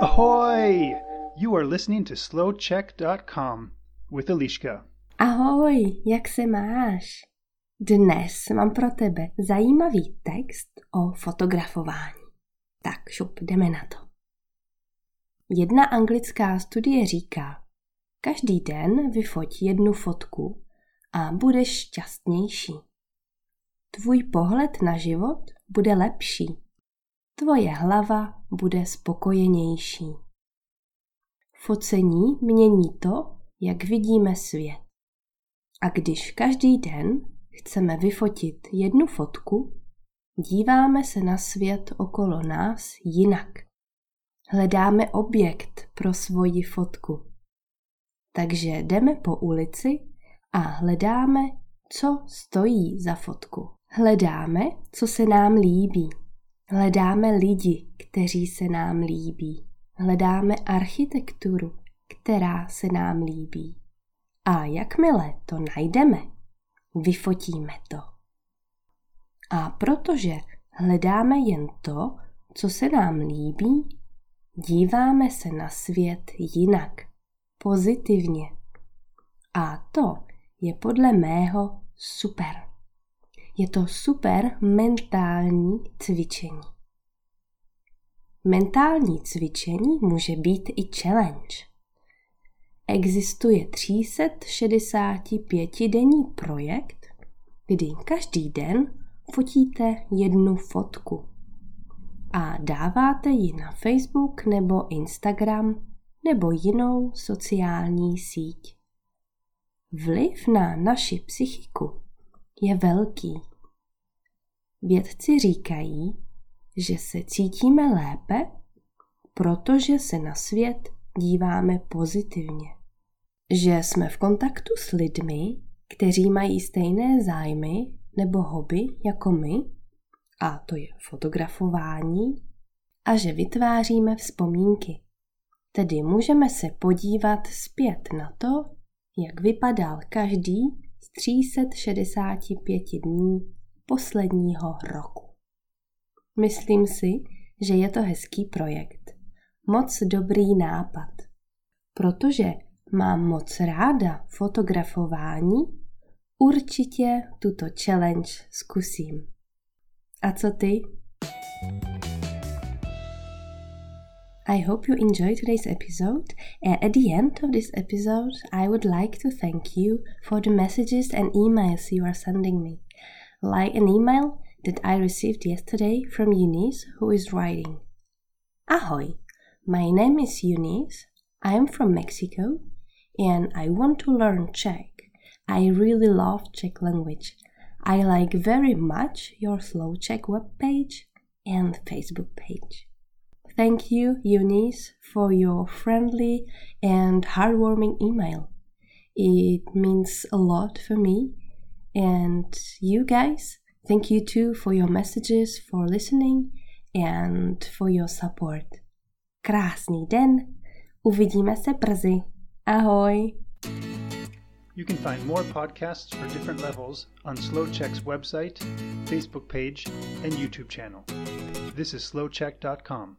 Ahoy! You are listening to slowcheck.com with Eliška. Ahoj, jak se máš? Dnes mám pro tebe zajímavý text o fotografování. Tak šup, jdeme na to. Jedna anglická studie říká, každý den vyfoť jednu fotku a budeš šťastnější. Tvůj pohled na život bude lepší. Tvoje hlava bude spokojenější. Focení mění to, jak vidíme svět. A když každý den chceme vyfotit jednu fotku, díváme se na svět okolo nás jinak. Hledáme objekt pro svoji fotku. Takže jdeme po ulici a hledáme, co stojí za fotku. Hledáme, co se nám líbí. Hledáme lidi, kteří se nám líbí. Hledáme architekturu, která se nám líbí. A jakmile to najdeme, vyfotíme to. A protože hledáme jen to, co se nám líbí, díváme se na svět jinak, pozitivně. A to je podle mého super. Je to super mentální cvičení. Mentální cvičení může být i challenge. Existuje 365-denní projekt, kdy každý den fotíte jednu fotku a dáváte ji na Facebook nebo Instagram nebo jinou sociální síť. Vliv na naši psychiku je velký. Vědci říkají, že se cítíme lépe, protože se na svět díváme pozitivně. Že jsme v kontaktu s lidmi, kteří mají stejné zájmy nebo hobby jako my, a to je fotografování, a že vytváříme vzpomínky. Tedy můžeme se podívat zpět na to, jak vypadal každý z 365 dní posledního roku. Myslím si, že je to hezký projekt. Moc dobrý nápad. Protože mám moc ráda fotografování, určitě tuto challenge zkusím. A co ty? I hope you enjoyed today's episode. And at the end of this episode, I would like to thank you for the messages and emails you are sending me. Like an email that I received yesterday from Eunice, who is writing Ahoy, my name is Eunice. I am from Mexico and I want to learn Czech. I really love Czech language. I like very much your Slow Czech webpage and Facebook page. Thank you, Eunice, for your friendly and heartwarming email. It means a lot for me and you guys. Thank you too for your messages, for listening and for your support. Krásný den, uvidíme se brzy. Ahoj! You can find more podcasts for different levels on SlowCheck's website, Facebook page, and YouTube channel. This is slowcheck.com.